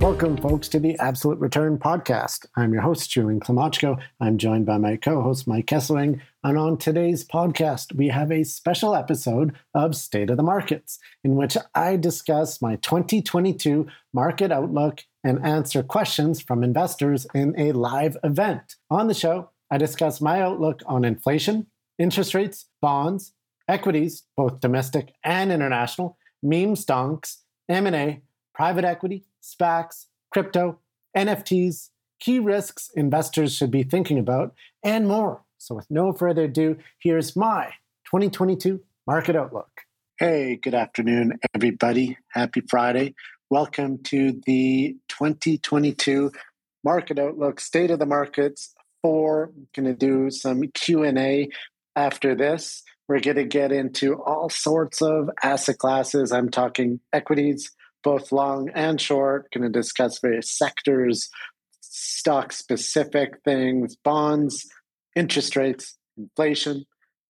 Welcome, folks, to the Absolute Return Podcast. I'm your host, Julian Klymochko. I'm joined by my co host, Mike Kesslering. And on today's podcast, we have a special episode of State of the Markets, in which I discuss my 2022 market outlook and answer questions from investors in a live event. On the show, I discuss my outlook on inflation, interest rates, bonds, equities, both domestic and international, meme stonks, M&A, private equity, SPACs, crypto, NFTs, key risks investors should be thinking about, and more. So, with no further ado, here's my 2022 market outlook. Hey, good afternoon, everybody. Happy Friday. Welcome to the 2022 market outlook, state of the markets. For going to do some Q and A after this. We're going to get into all sorts of asset classes. I'm talking equities, both long and short, going to discuss various sectors, stock specific things, bonds, interest rates, inflation,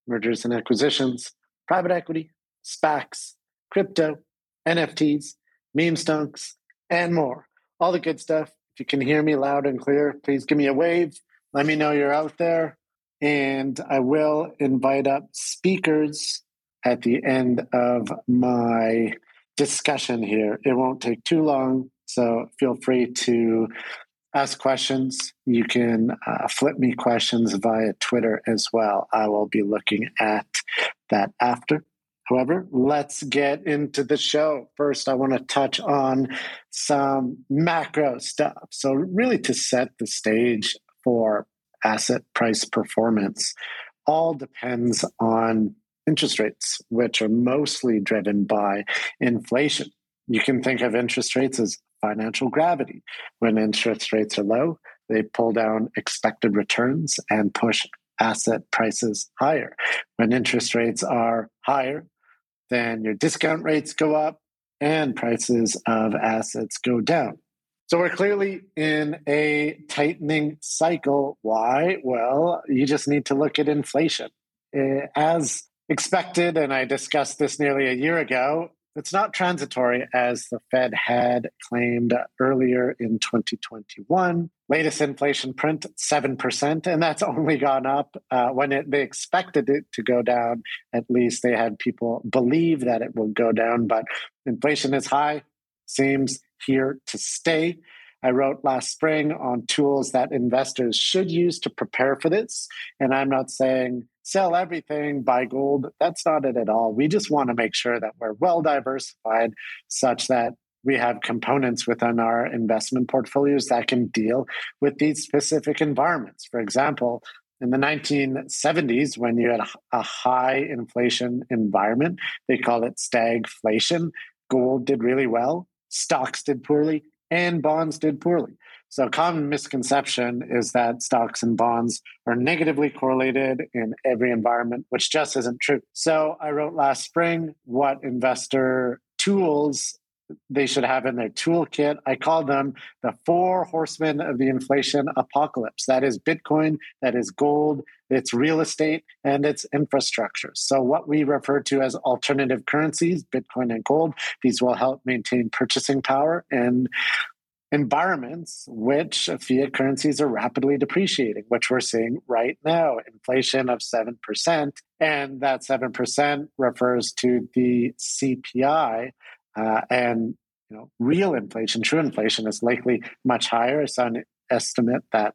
mergers and acquisitions, private equity, SPACs, crypto, NFTs, meme stonks, and more. All the good stuff. If you can hear me loud and clear, please give me a wave. Let me know you're out there. And I will invite up speakers at the end of my discussion here. It won't take too long, so feel free to ask questions. You can uh, flip me questions via Twitter as well. I will be looking at that after. However, let's get into the show. First, I want to touch on some macro stuff. So, really, to set the stage for asset price performance, all depends on interest rates, which are mostly driven by inflation. You can think of interest rates as financial gravity. When interest rates are low, they pull down expected returns and push asset prices higher. When interest rates are higher, then your discount rates go up and prices of assets go down. So we're clearly in a tightening cycle. Why? Well, you just need to look at inflation. Eh, as expected, and I discussed this nearly a year ago, it's not transitory as the Fed had claimed earlier in 2021. Latest inflation print, 7%, and that's only gone up uh, when it, they expected it to go down. At least they had people believe that it will go down, but inflation is high, seems here to stay. I wrote last spring on tools that investors should use to prepare for this. And I'm not saying sell everything, buy gold. That's not it at all. We just want to make sure that we're well diversified such that we have components within our investment portfolios that can deal with these specific environments. For example, in the 1970s, when you had a high inflation environment, they called it stagflation. Gold did really well, stocks did poorly, and bonds did poorly. So, a common misconception is that stocks and bonds are negatively correlated in every environment, which just isn't true. So, I wrote last spring what investor tools they should have in their toolkit. I call them the four horsemen of the inflation apocalypse. That is Bitcoin, that is gold, it's real estate, and it's infrastructure. So, what we refer to as alternative currencies, Bitcoin and gold, these will help maintain purchasing power and environments which fiat currencies are rapidly depreciating, which we're seeing right now, inflation of 7%. And that 7% refers to the CPI. Uh, and you know, real inflation, true inflation is likely much higher. It's an estimate that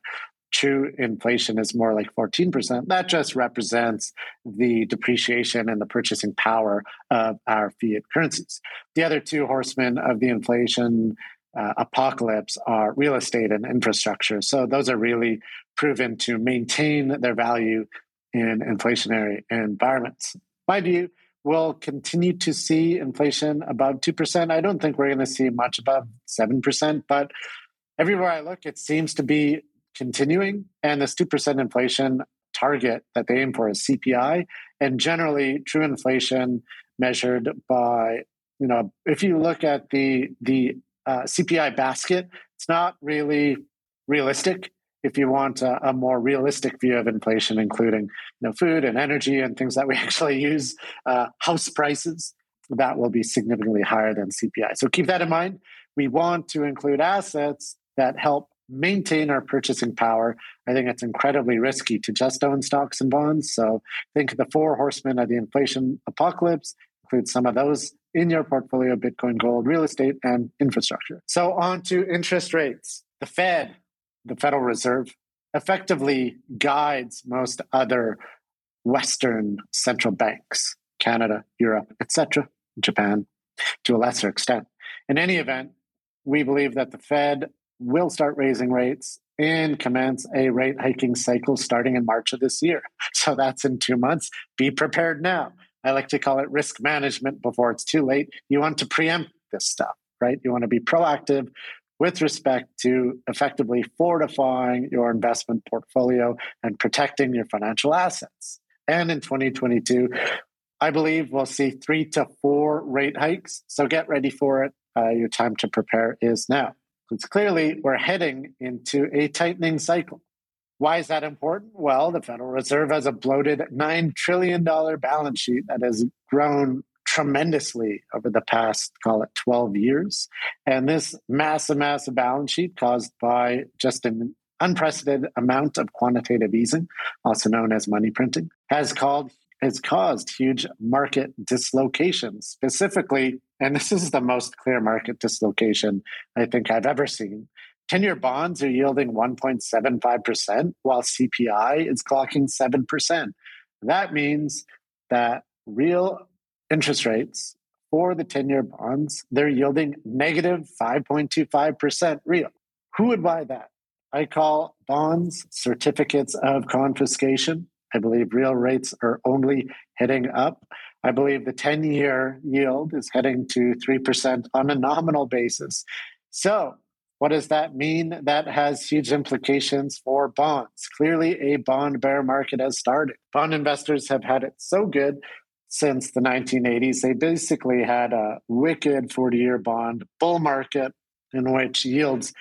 true inflation is more like 14%. That just represents the depreciation and the purchasing power of our fiat currencies. The other two horsemen of the inflation uh, apocalypse are real estate and infrastructure. So those are really proven to maintain their value in inflationary environments. My view, we'll continue to see inflation above 2%. I don't think we're going to see much above 7%, but everywhere I look, it seems to be continuing, and this 2% inflation target that they aim for is CPI. And generally, true inflation measured by, you know, if you look at the, the uh, CPI basket, it's not really realistic if you want a, a, more realistic view of inflation, including you know, food and energy and things that we actually use, uh, house prices, that will be significantly higher than CPI. So keep that in mind. We want to include assets that help maintain our purchasing power. I think it's incredibly risky to just own stocks and bonds. So think the four horsemen of the inflation apocalypse, include some of those in your portfolio Bitcoin, gold, real estate, and infrastructure. So on to interest rates. The Fed the Federal Reserve effectively guides most other Western central banks, Canada, Europe, etc., Japan, to a lesser extent. In any event, we believe that the Fed will start raising rates and commence a rate hiking cycle starting in March of this year. So that's in two months. Be prepared now. I like to call it risk management before it's too late. You want to preempt this stuff, right? You want to be proactive with respect to effectively fortifying your investment portfolio and protecting your financial assets. And in 2022, I believe we'll see three to four rate hikes. So get ready for it. Uh, your time to prepare is now. It's clearly we're heading into a tightening cycle. Why is that important? Well, the Federal Reserve has a bloated $9 trillion balance sheet that has grown tremendously over the past, call it 12 years. And this massive, massive balance sheet caused by just an unprecedented amount of quantitative easing, also known as money printing, has called has caused huge market dislocations, Specifically, and this is the most clear market dislocation I think I've ever seen. 10 year bonds are yielding 1.75%, while CPI is clocking 7%. That means that real interest rates for the 10 year bonds, they're yielding negative 5.25% real. Who would buy that? I call bonds certificates of confiscation. I believe real rates are only heading up. I believe the 10 year yield is heading to 3% on a nominal basis. So, what does that mean? That has huge implications for bonds. Clearly, a bond bear market has started. Bond investors have had it so good since the 1980s. They basically had a wicked 40 year bond bull market in which yields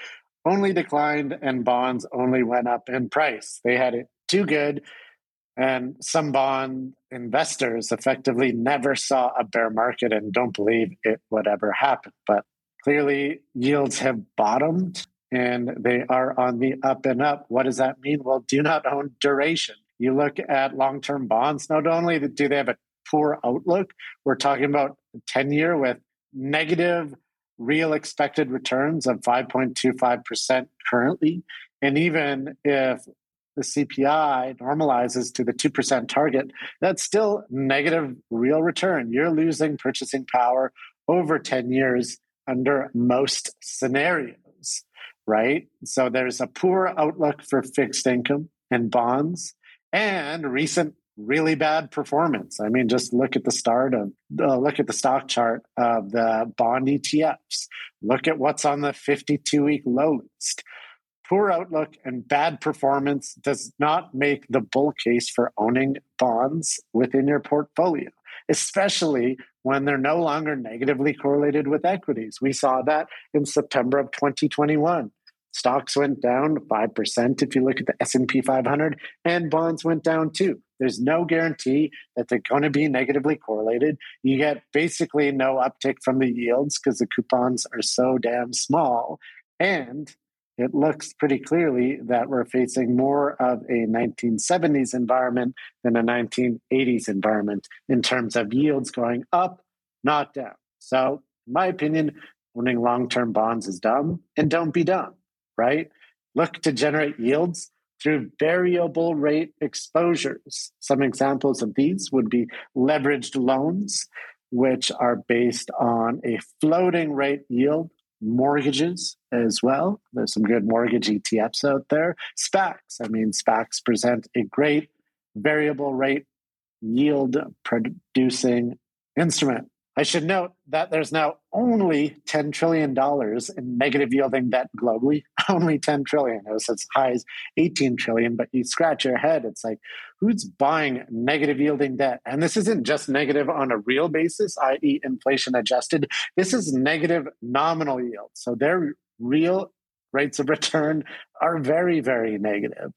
only declined and bonds only went up in price. They had it too good. And some bond investors effectively never saw a bear market and don't believe it would ever happen. But clearly, yields have bottomed and they are on the up and up. What does that mean? Well, do not own duration. You look at long term bonds, not only do they have a poor outlook. We're talking about 10 year with negative real expected returns of 5.25% currently. And even if the CPI normalizes to the 2% target, that's still negative real return. You're losing purchasing power over 10 years under most scenarios, right? So there's a poor outlook for fixed income and bonds and recent really bad performance. I mean, just look at the start of uh, look at the stock chart of the bond ETFs. Look at what's on the 52 week low list. Poor outlook and bad performance does not make the bull case for owning bonds within your portfolio, especially when they're no longer negatively correlated with equities. We saw that in September of 2021 stocks went down 5% if you look at the S&P 500 and bonds went down too there's no guarantee that they're going to be negatively correlated. You get basically no uptick from the yields because the coupons are so damn small. And it looks pretty clearly that we're facing more of a 1970s environment than a 1980s environment in terms of yields going up, not down. So, in my opinion, owning long term bonds is dumb and don't be dumb, right? Look to generate yields through variable rate exposures. Some examples of these would be leveraged loans, which are based on a floating rate yield, mortgages as well. There's some good mortgage ETFs out there. SPACs, I mean, SPACs present a great variable rate yield producing instrument. I should note that there's now only $10 trillion in negative yielding debt globally. Only 10 trillion. It was as high as 18 trillion, but you scratch your head. It's like, who's buying negative yielding debt? And this isn't just negative on a real basis, i.e., inflation adjusted. This is negative nominal yield. So their real rates of return are very, very negative.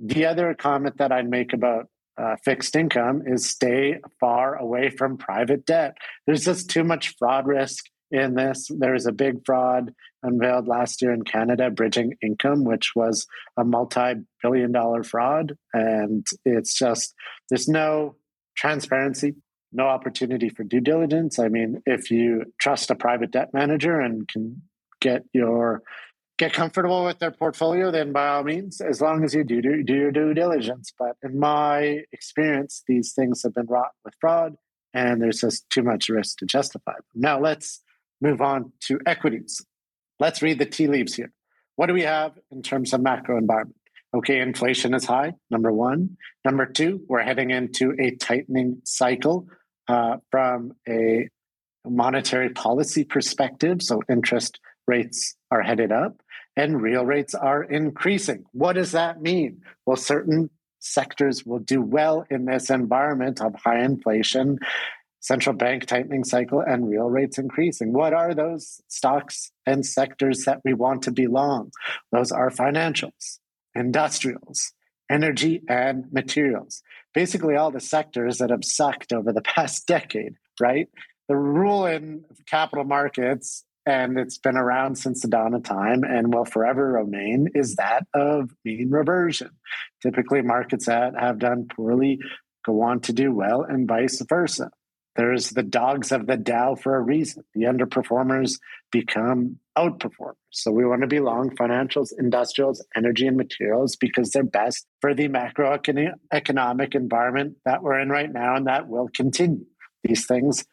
The other comment that I'd make about uh, fixed income is stay far away from private debt. There's just too much fraud risk in this. There was a big fraud unveiled last year in Canada, Bridging Income, which was a multi billion dollar fraud. And it's just, there's no transparency, no opportunity for due diligence. I mean, if you trust a private debt manager and can get your get comfortable with their portfolio, then by all means, as long as you do, do, do your due diligence. But in my experience, these things have been wrought with fraud, and there's just too much risk to justify them. Now let's move on to equities. Let's read the tea leaves here. What do we have in terms of macro environment? Okay, inflation is high, number one. Number two, we're heading into a tightening cycle uh, from a monetary policy perspective. So interest rates are headed up and real rates are increasing. What does that mean? Well, certain sectors will do well in this environment of high inflation, central bank tightening cycle, and real rates increasing. What are those stocks and sectors that we want to be long? Those are financials, industrials, energy, and materials. Basically, all the sectors that have sucked over the past decade, right? The rule in capital markets and it's been around since the dawn of time and will forever remain, is that of mean reversion. Typically, markets that have done poorly go on to do well, and vice versa. There's the dogs of the Dow for a reason. The underperformers become outperformers. So we want to be long financials, industrials, energy, and materials because they're best for the macroeconomic environment that we're in right now and that will continue. These things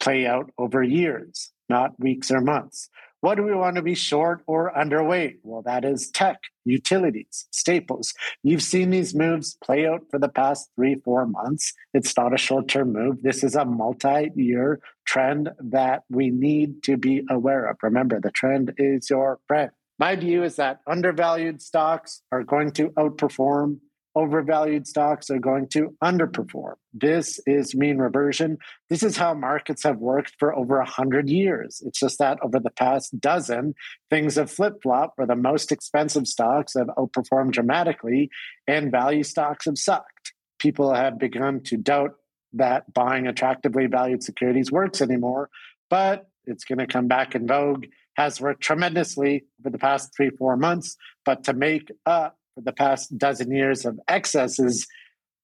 play out over years not weeks or months. What do we want to be short or underweight? Well, that is tech, utilities, staples. You've seen these moves play out for the past three, four months. It's not a short term move. This is a multi year trend that we need to be aware of. Remember, the trend is your friend. My view is that undervalued stocks are going to outperform overvalued stocks are going to underperform. This is mean reversion. This is how markets have worked for over 100 years. It's just that over the past dozen, things have flip flopped where the most expensive stocks have outperformed dramatically and value stocks have sucked. People have begun to doubt that buying attractively valued securities works anymore, but it's going to come back in vogue. Has worked tremendously over the past three, four months. But to make up for the past dozen years of excesses,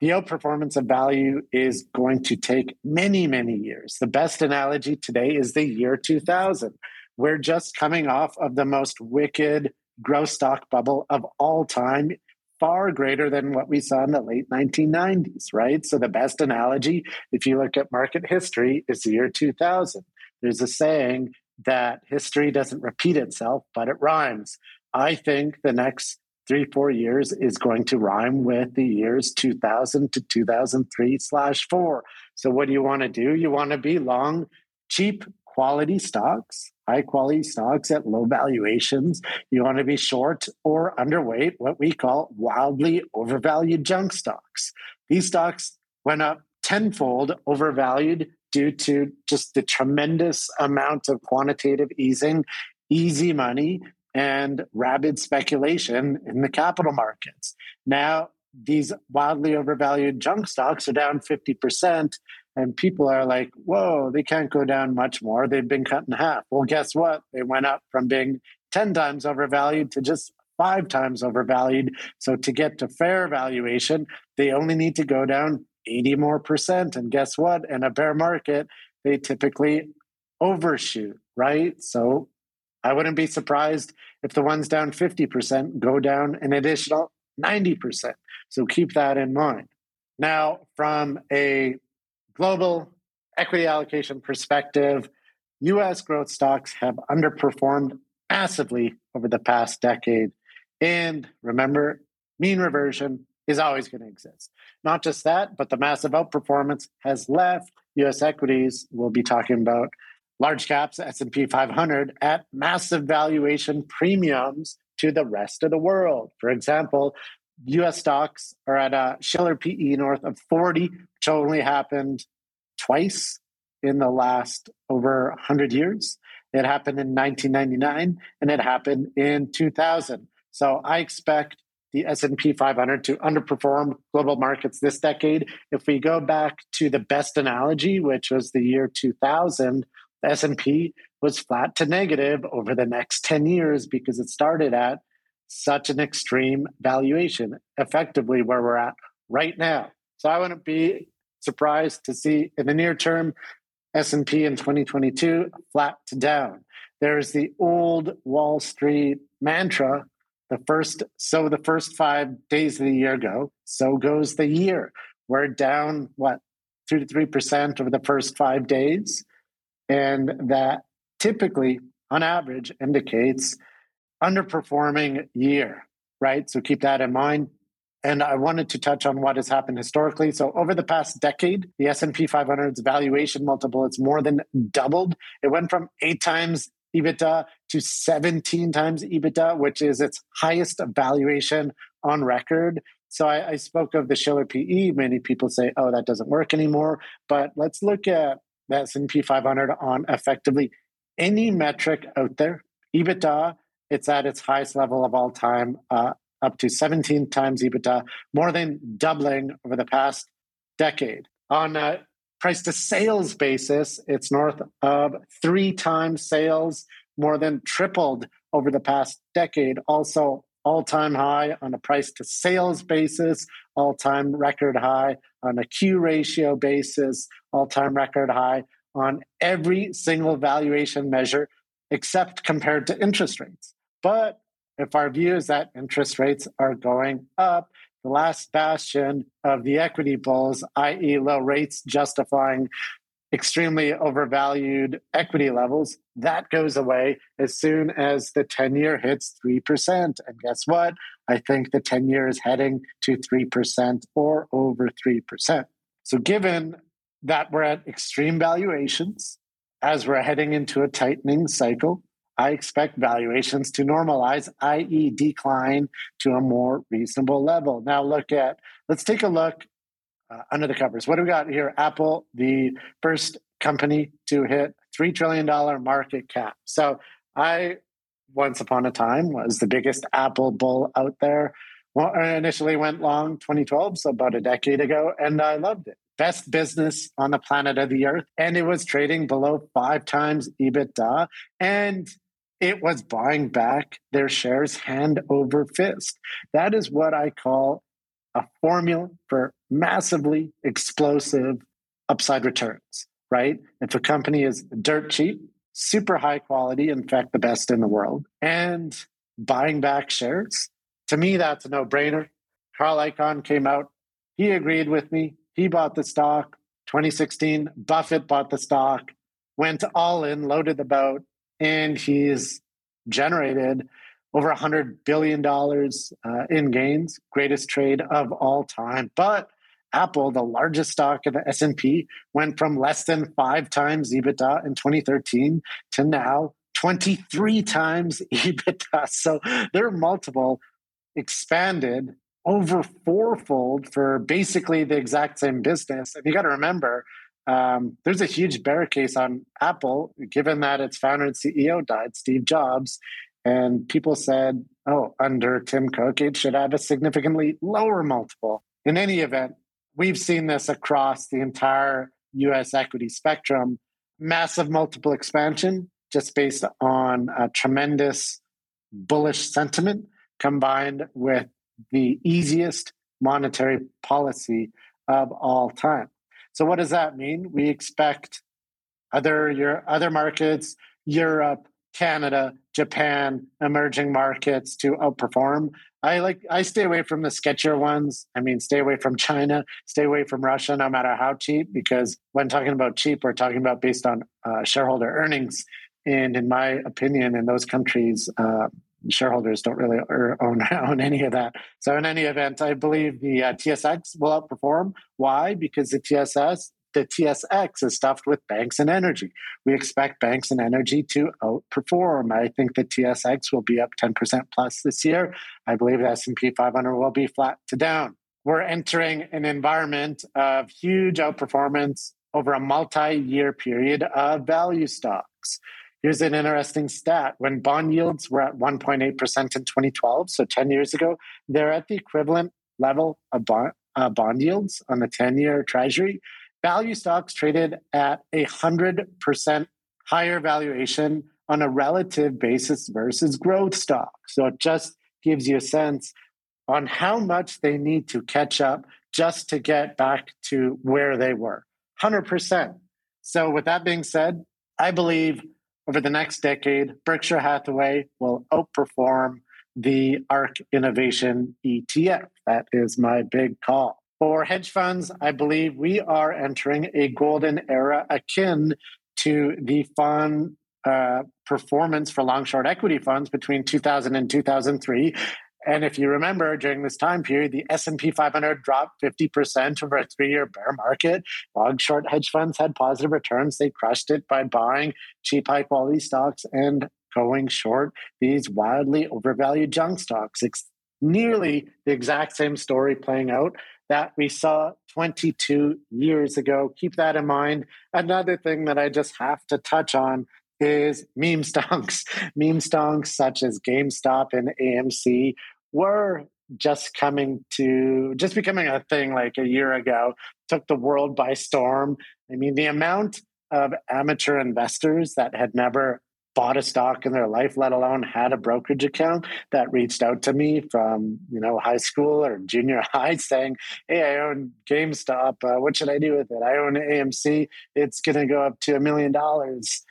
the outperformance of value is going to take many, many years. The best analogy today is the year 2000. We're just coming off of the most wicked growth stock bubble of all time, far greater than what we saw in the late 1990s, right? So, the best analogy, if you look at market history, is the year 2000. There's a saying that history doesn't repeat itself, but it rhymes. I think the next three, four years is going to rhyme with the years 2000 to 2003 slash four. So, what do you want to do? You want to be long, cheap quality stocks, high quality stocks at low valuations. You want to be short or underweight, what we call wildly overvalued junk stocks. These stocks went up tenfold overvalued due to just the tremendous amount of quantitative easing, easy money and rabid speculation in the capital markets. Now, these wildly overvalued junk stocks are down 50%, and people are like, whoa, they can't go down much more. They've been cut in half. Well, guess what? They went up from being 10 times overvalued to just five times overvalued. So, to get to fair valuation, they only need to go down 80 more percent. And guess what? In a bear market, they typically overshoot, right? So, I wouldn't be surprised if the ones down 50% go down an additional 90%. So keep that in mind. Now, from a global equity allocation perspective, US growth stocks have underperformed massively over the past decade. And remember, mean reversion, is always going to exist. Not just that, but the massive outperformance has left US equities. We'll be talking about large caps, S&P 500 at massive valuation premiums to the rest of the world. For example, US stocks are at uh, a Shiller PE north of 40, which only happened twice in the last over 100 years. It happened in 1999 and it happened in 2000. So I expect the S&P 500 to underperform global markets this decade. If we go back to the best analogy, which was the year 2000, the S&P was flat to negative over the next 10 years because it started at such an extreme valuation, effectively where we're at right now. So I wouldn't be surprised to see in the near term S&P in 2022 flat to down. There's the old Wall Street mantra the first so the first five days of the year go so goes the year we're down what two to three percent over the first five days and that typically on average indicates underperforming year right so keep that in mind and i wanted to touch on what has happened historically so over the past decade the s&p 500's valuation multiple it's more than doubled it went from eight times EBITDA to 17 times EBITDA, which is its highest valuation on record. So I, I, spoke of the Shiller PE. Many people say, "Oh, that doesn't work anymore." But let's look at the S&P 500 on effectively any metric out there. EBITDA, it's at its highest level of all time, uh, up to 17 times EBITDA, more than doubling over the past decade. On a price to sales basis, it's north of three times sales, more than tripled over the past decade. Also, all time high on a price to sales basis, all time record high on a Q ratio basis, all time record high on every single valuation measure except compared to interest rates. But if our view is that interest rates are going up, the last bastion of the equity bulls, i.e., low rates justifying extremely overvalued equity levels, that goes away as soon as the 10 year hits 3%. And guess what? I think the 10 year is heading to 3% or over 3%. So, given that we're at extreme valuations, as we're heading into a tightening cycle, I expect valuations to normalize, i.e., decline to a more reasonable level. Now, look at, let's take a look uh, under the covers. What do we got here? Apple, the first company to hit $3 trillion market cap. So I, once upon a time, was the biggest Apple bull out there. Well, I initially went long 2012, so about a decade ago, and I loved it. Best business on the planet of the earth. And it was trading below five times EBITDA. And it was buying back their shares hand over fist. That is what I call a formula for massively explosive upside returns, right? If a company is dirt cheap, super high quality, in fact, the best in the world, and buying back shares, to me, that's a no brainer. Carl Icahn came out, he agreed with me, he bought the stock. 2016, Buffett bought the stock, went all in, loaded the boat, and he's generated over a hundred billion dollars uh, in gains, greatest trade of all time. But Apple, the largest stock of the S&P, went from less than five times EBITDA in 2013 to now 23 times EBITDA. So their multiple expanded over fourfold for basically the exact same business. And you got to remember, um, there's a huge bear case on Apple, given that its founder and CEO died, Steve Jobs. And people said, oh, under Tim Cook, it should have a significantly lower multiple. In any event, we've seen this across the entire US equity spectrum massive multiple expansion just based on a tremendous bullish sentiment combined with the easiest monetary policy of all time. So what does that mean? We expect other your other markets, Europe, Canada, Japan, emerging markets to outperform. I like I stay away from the sketchier ones. I mean, stay away from China, stay away from Russia, no matter how cheap. Because when talking about cheap, we're talking about based on uh, shareholder earnings. And in my opinion, in those countries, uh, shareholders don't really own, own any of that. So, in any event, I believe the uh, TSX will outperform. Why? Because the TSS, the TSX is stuffed with banks and energy. We expect banks and energy to outperform. I think the TSX will be up 10% plus this year. I believe the S&P 500 will be flat to down. We're entering an environment of huge outperformance over a multi-year period of value stocks. Here's an interesting stat. When bond yields were at 1.8% in 2012, so 10 years ago, they're at the equivalent level of bond, uh, bond yields on the 10 year treasury. Value stocks traded at a 100% higher valuation on a relative basis versus growth stocks. So it just gives you a sense on how much they need to catch up just to get back to where they were 100%. So, with that being said, I believe over the next decade, Berkshire Hathaway will outperform the ARK Innovation ETF. That is my big call. For hedge funds, I believe we are entering a golden era akin to the fund uh, performance for long short equity funds between 2000 and 2003 and if you remember, during this time period, the S&P 500 dropped 50% over a three-year bear market. Long short hedge funds had positive returns. They crushed it by buying cheap, high-quality stocks and going short these wildly overvalued junk stocks. It's nearly the exact same story playing out that we saw 22 years ago. Keep that in mind. Another thing that I just have to touch on is meme stonks. meme stonks such as GameStop and AMC were just coming to just becoming a thing like a year ago took the world by storm i mean the amount of amateur investors that had never bought a stock in their life let alone had a brokerage account that reached out to me from you know high school or junior high saying hey i own gamestop uh, what should i do with it i own amc it's going to go up to a million dollars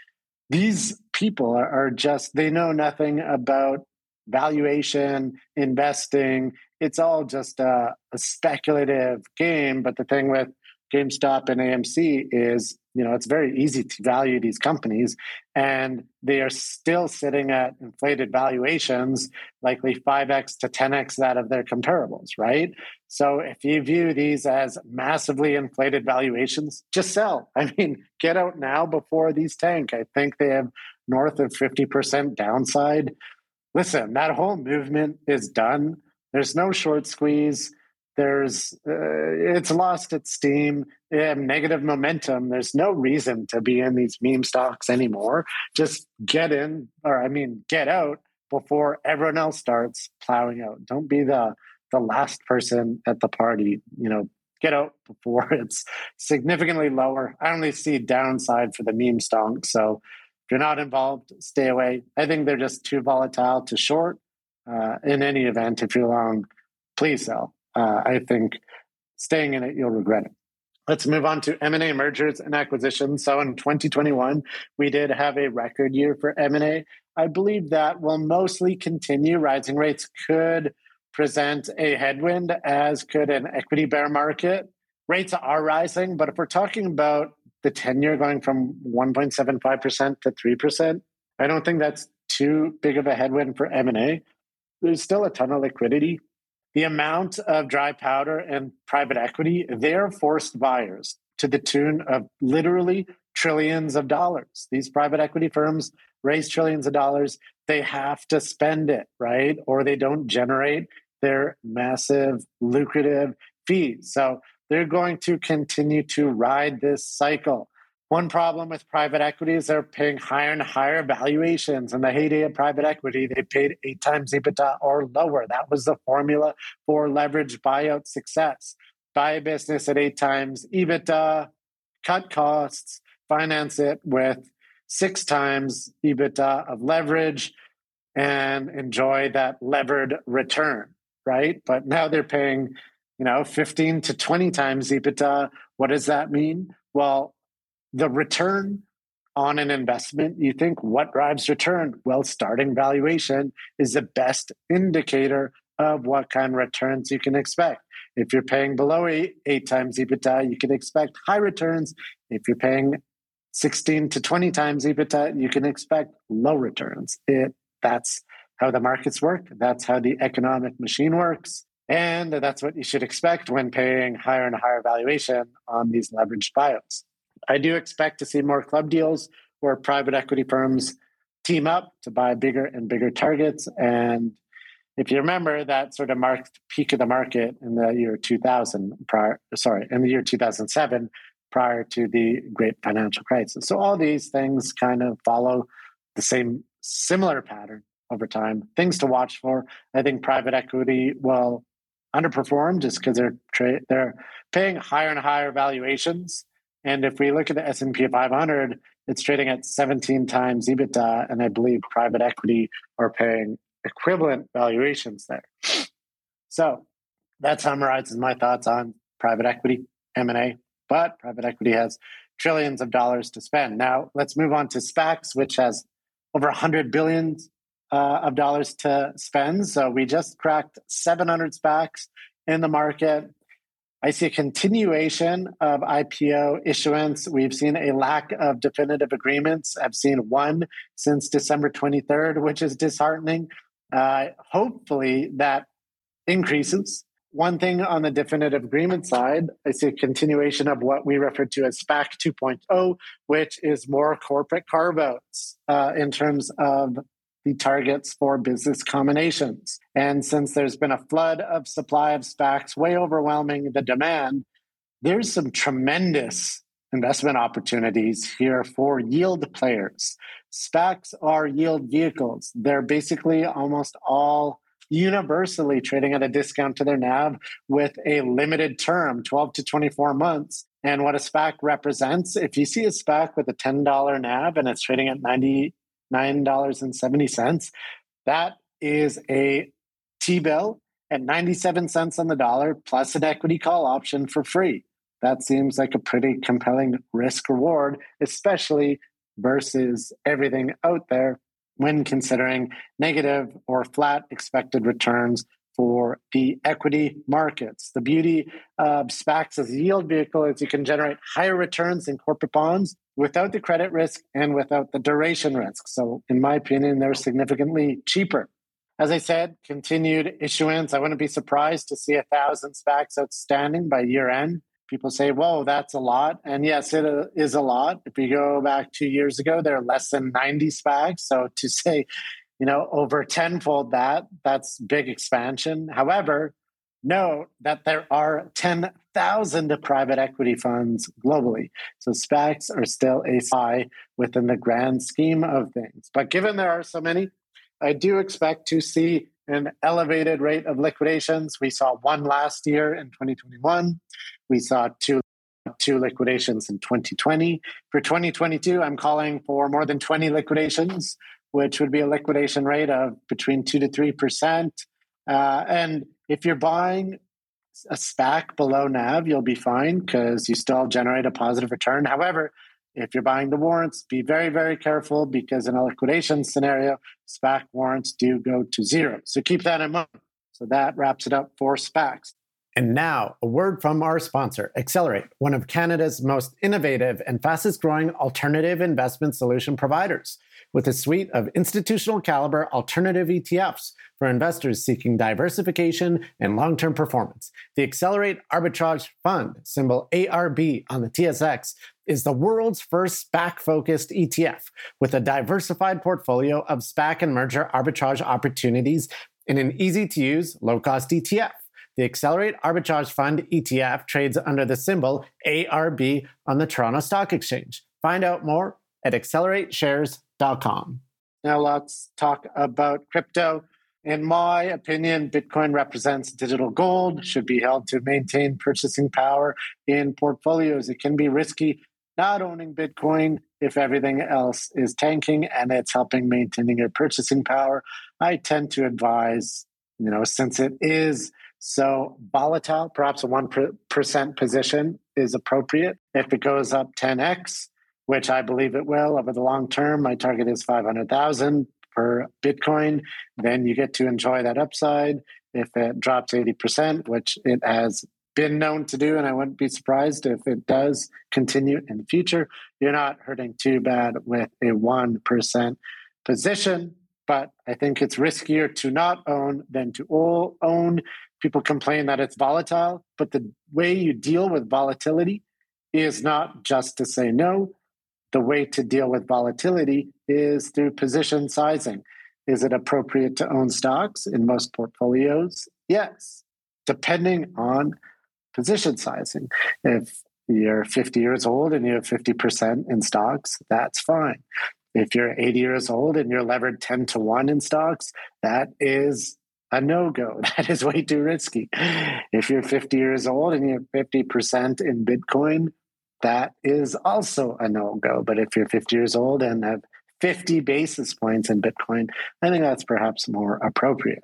these people are, are just they know nothing about valuation, investing. It's all just a, a, speculative game. But the thing with GameStop and AMC is, you know, it's very easy to value these companies, and they are still sitting at inflated valuations, likely 5x to 10x that of their comparables, right? So if you view these as massively inflated valuations, just sell. I mean, get out now before these tank. I think they have north of 50% downside listen, that whole movement is done. There's no short squeeze. There's uh, it's lost its steam. negative momentum. There's no reason to be in these meme stocks anymore. Just get in, or I mean, get out before everyone else starts plowing out. Don't be the the last person at the party. You know, get out before it's significantly lower. I only see downside for the meme stock. So if you're not involved, stay away. I think they're just too volatile to short. Uh, in any event, if you're long, please sell. Uh, I think staying in it, you'll regret it. Let's move on to M&A mergers and acquisitions. So in 2021, we did have a record year for M&A. I believe that will mostly continue. Rising rates could present a headwind, as could an equity bear market. Rates are rising, but if we're talking about the 10 year going from 1.75% to 3%, I don't think that's too big of a headwind for M&A. There's still a ton of liquidity. The amount of dry powder and private equity, they're forced buyers to the tune of literally trillions of dollars. These private equity firms raise trillions of dollars. They have to spend it, right? Or they don't generate their massive, lucrative fees. So they're going to continue to ride this cycle. One problem with private equity is they're paying higher and higher valuations. In the heyday of private equity, they paid eight times EBITDA or lower. That was the formula for leverage buyout success. Buy a business at eight times EBITDA, cut costs, finance it with six times EBITDA of leverage, and enjoy that levered return, right? But now they're paying you know 15 to 20 times ebitda what does that mean well the return on an investment you think what drives return well starting valuation is the best indicator of what kind of returns you can expect if you're paying below eight, eight times ebitda you can expect high returns if you're paying 16 to 20 times ebitda you can expect low returns it that's how the markets work. That's how the economic machine works. And that's what you should expect when paying higher and higher valuation on these leveraged buyouts. I do expect to see more club deals where private equity firms team up to buy bigger and bigger targets. And if you remember, that sort of marked peak of the market in the year 2000, prior, sorry, in the year 2007, prior to the great financial crisis. So all these things kind of follow the same similar pattern over time. Things to watch for. I think private equity will underperform just because they're tra- they're paying higher and higher valuations. And if we look at the S and P 500, it's trading at 17 times EBITDA, and I believe private equity are paying equivalent valuations there. So that summarizes my thoughts on private equity M and A. But private equity has trillions of dollars to spend. Now let's move on to SPACs, which has over 100 billion uh, of dollars to spend. So we just cracked 700 SPACs in the market. I see a continuation of IPO issuance. We've seen a lack of definitive agreements. I've seen one since December 23rd, which is disheartening. Uh, hopefully that increases. One thing on the definitive agreement side, I see a continuation of what we refer to as SPAC 2.0, which is more corporate carve outs uh, in terms of the targets for business combinations. And since there's been a flood of supply of SPACs, way overwhelming the demand, there's some tremendous investment opportunities here for yield players. SPACs are yield vehicles. They're basically almost all universally trading at a discount to their NAV with a limited term, 12 to 24 months. And what a SPAC represents, if you see a SPAC with a $10 NAV and it's trading at 90 $9.70. That is a T bill at 97 cents on the dollar plus an equity call option for free. That seems like a pretty compelling risk reward, especially versus everything out there when considering negative or flat expected returns for the equity markets. The beauty of SPACs as a yield vehicle is you can generate higher returns than corporate bonds without the credit risk and without the duration risk. So, in my opinion, they're significantly cheaper. As I said, continued issuance. I wouldn't be surprised to see a thousand SPACs outstanding by year end. People say, whoa, that's a lot. And yes, it uh, is a lot. If you go back two years ago, there are less than 90 SPACs. So to say, you know, over tenfold that, that's big expansion. However, note that there are 10,000 private equity funds globally. So SPACs are still a high within the grand scheme of things. But given there are so many, I do expect to see an elevated rate of liquidations. We saw one last year in 2021. We saw two two liquidations in 2020. For 2022, I'm calling for more than 20 liquidations, which would be a liquidation rate of between 2 to 3%. Uh, and if you're buying a SPAC below NAV, you'll be fine because you still generate a positive return. However, if you're buying the warrants, be very, very careful because in a liquidation scenario, SPAC warrants do go to zero. So keep that in mind. So that wraps it up for SPACs. And now, a word from our sponsor, Accelerate, one of Canada's most innovative and fastest growing alternative investment solution providers, with a suite of institutional caliber alternative ETFs for investors seeking diversification and long term performance. The Accelerate Arbitrage Fund, symbol ARB on the TSX, is the world's first SPAC focused ETF with a diversified portfolio of SPAC and merger arbitrage opportunities in an easy to use, low cost ETF. The Accelerate Arbitrage Fund ETF trades under the symbol ARB on the Toronto Stock Exchange. Find out more at accelerateshares.com. Now let's talk about crypto. In my opinion, Bitcoin represents digital gold, should be held to maintain purchasing power in portfolios. It can be risky not owning Bitcoin if everything else is tanking and it's helping maintaining your purchasing power. I tend to advise, you know, since it is so volatile, perhaps a 1% position is appropriate. If it goes up 10x, which I believe it will over the long term, my target is 500,000 per Bitcoin, then you get to enjoy that upside. If it drops 80%, which it has been known to do, and I wouldn't be surprised if it does continue in the future, you're not hurting too bad with a 1% position. but I think it's riskier to not own than to all own. People complain that it's volatile, but the way you deal with volatility is not just to say no. The way to deal with volatility is through position sizing. Is it appropriate to own stocks in most portfolios? Yes, depending on position sizing. If you're 50 years old and you have 50% in stocks, that's fine. If you're 80 years old and you're levered 10 to 1 in stocks, that is a no go. That is way too risky. If you're 50 years old and you have 50% in Bitcoin, that is also a no go. But if you're 50 years old and have 50 basis points in Bitcoin, I think that's perhaps more appropriate.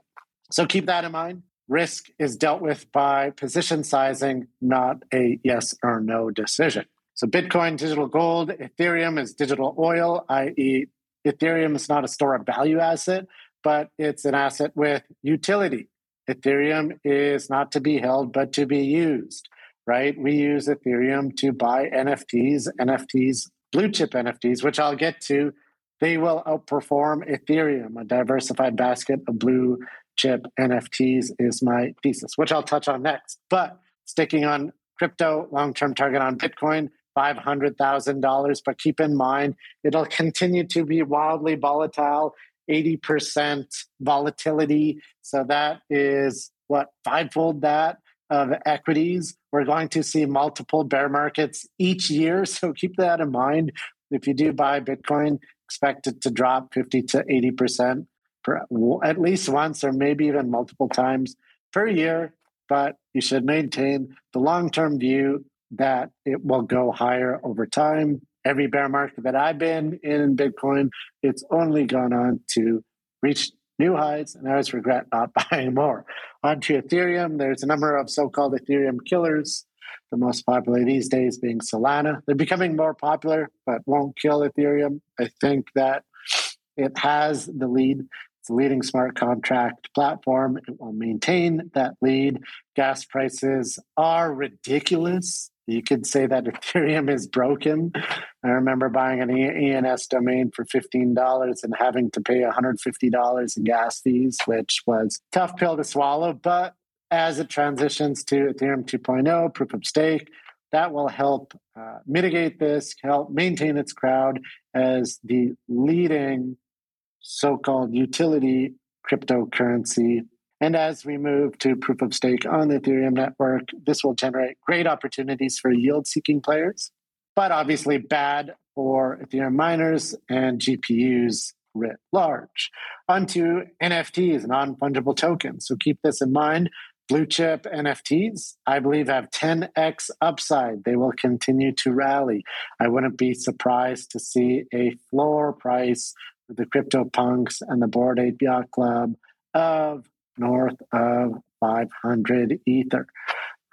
So keep that in mind. Risk is dealt with by position sizing, not a yes or no decision. So Bitcoin, digital gold, Ethereum is digital oil, i.e., Ethereum is not a store of value asset, but it's an asset with utility. Ethereum is not to be held, but to be used, right? We use Ethereum to buy NFTs, NFTs, blue chip NFTs, which I'll get to. They will outperform Ethereum, a diversified basket of blue chip NFTs is my thesis, which I'll touch on next. But sticking on crypto, long term target on Bitcoin, $500,000. But keep in mind, it'll continue to be wildly volatile, 80% volatility. So that is what, fivefold that of equities. We're going to see multiple bear markets each year. So keep that in mind. If you do buy Bitcoin, expect it to drop 50 to 80% per, at least once or maybe even multiple times per year. But you should maintain the long term view that it will go higher over time. Every bear market that I've been in Bitcoin, it's only gone on to reach new highs, and I always regret not buying more. On to Ethereum, there's a number of so called Ethereum killers. The most popular these days being Solana. They're becoming more popular, but won't kill Ethereum. I think that it has the lead. It's a leading smart contract platform. It will maintain that lead. Gas prices are ridiculous. You could say that Ethereum is broken. I remember buying an ENS domain for $15 and having to pay $150 in gas fees, which was tough pill to swallow. But as it transitions to Ethereum 2.0, proof of stake, that will help uh, mitigate this, help maintain its crowd as the leading so called utility cryptocurrency and as we move to proof of stake on the Ethereum network, this will generate great opportunities for yield seeking players, but obviously bad for Ethereum miners and GPUs writ large. Onto NFTs, non fungible tokens. So keep this in mind. Blue chip NFTs, I believe, have 10x upside. They will continue to rally. I wouldn't be surprised to see a floor price for the CryptoPunks and the Bored Ape Yacht Club of north of 500 Ether,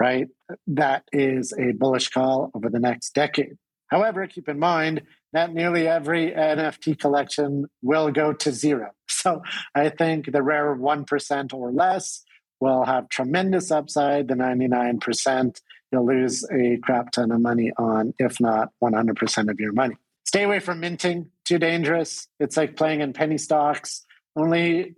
right? That is a bullish call over the next decade. However, keep in mind that nearly every NFT collection will go to zero. So I think the rare 1% or less will have tremendous upside. The 99% you'll lose a crap ton of money on, if not 100% of your money. Stay away from minting, too dangerous. It's like playing in penny stocks. Only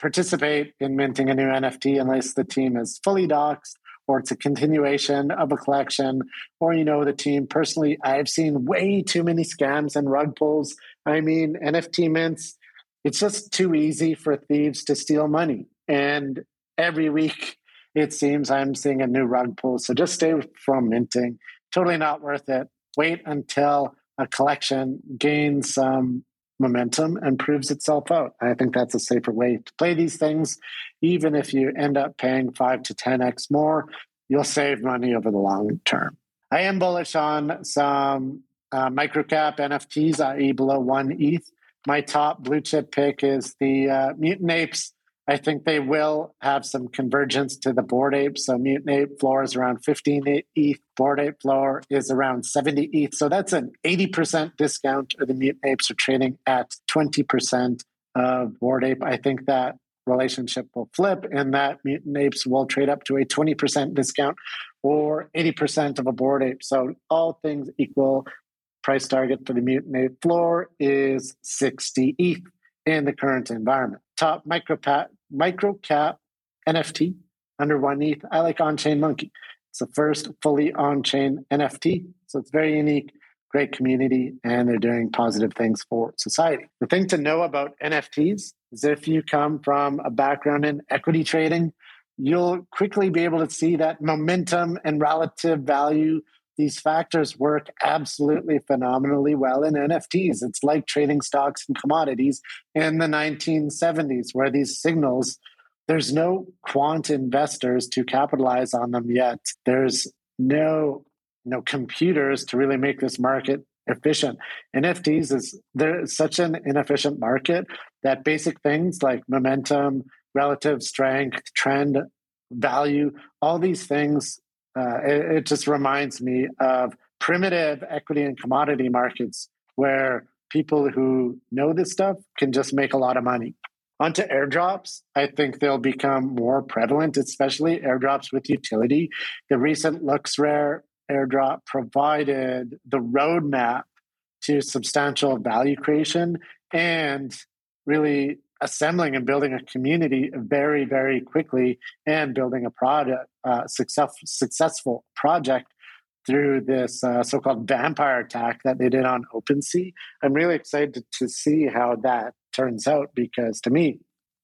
participate in minting a new NFT unless the team is fully doxxed or it's a continuation of a collection or you know the team. Personally i've seen way too many scams and rug pulls. I mean nft mints it's just too easy for thieves to steal money. And every week it seems i'm seeing a new rug pull. So just stay from minting. Totally not worth it. Wait until a collection gains some momentum and proves itself out. I think that's a safer way to play these things. Even if you end up paying five to 10x more, you'll save money over the long term. I am bullish on some uh, microcap NFTs, i.e., below one ETH. My top blue chip pick is the uh, Mutant Apes I think they will have some convergence to the Bored Ape. So Mutant Ape floor is around 15 ETH. Bored Ape floor is around 70 ETH. So that's an 80% discount, or the Mutant Apes are trading at 20% of Bored Ape. I think that relationship will flip and that Mutant Apes will trade up to a 20% discount or 80% of a Bored Ape. So all things equal, price target for the Mutant Ape floor is 60 ETH. In the current environment. Top micro cap NFT under one ETH. I like On Chain Monkey. It's the first fully on chain NFT. So it's very unique, great community, and they're doing positive things for society. The thing to know about NFTs is if you come from a background in equity trading, you'll quickly be able to see that momentum and relative value these factors work absolutely phenomenally well in NFTs. It's like trading stocks and commodities in the 1970s, where these signals, there's no quant investors to capitalize on them yet. There's no no computers to really make this market efficient. NFTs is there's such an inefficient market that basic things like momentum, relative strength, trend, value, all these things uh, it, it just reminds me of primitive equity and commodity markets where people who know this stuff can just make a lot of money. Onto airdrops, I think they'll become more prevalent, especially airdrops with utility. The recent LooksRare airdrop provided the roadmap to substantial value creation and really assembling and building a community very, very quickly and building a product, uh, success, successful project through this uh, so-called vampire attack that they did on OpenSea. I'm really excited to see how that turns out because to me,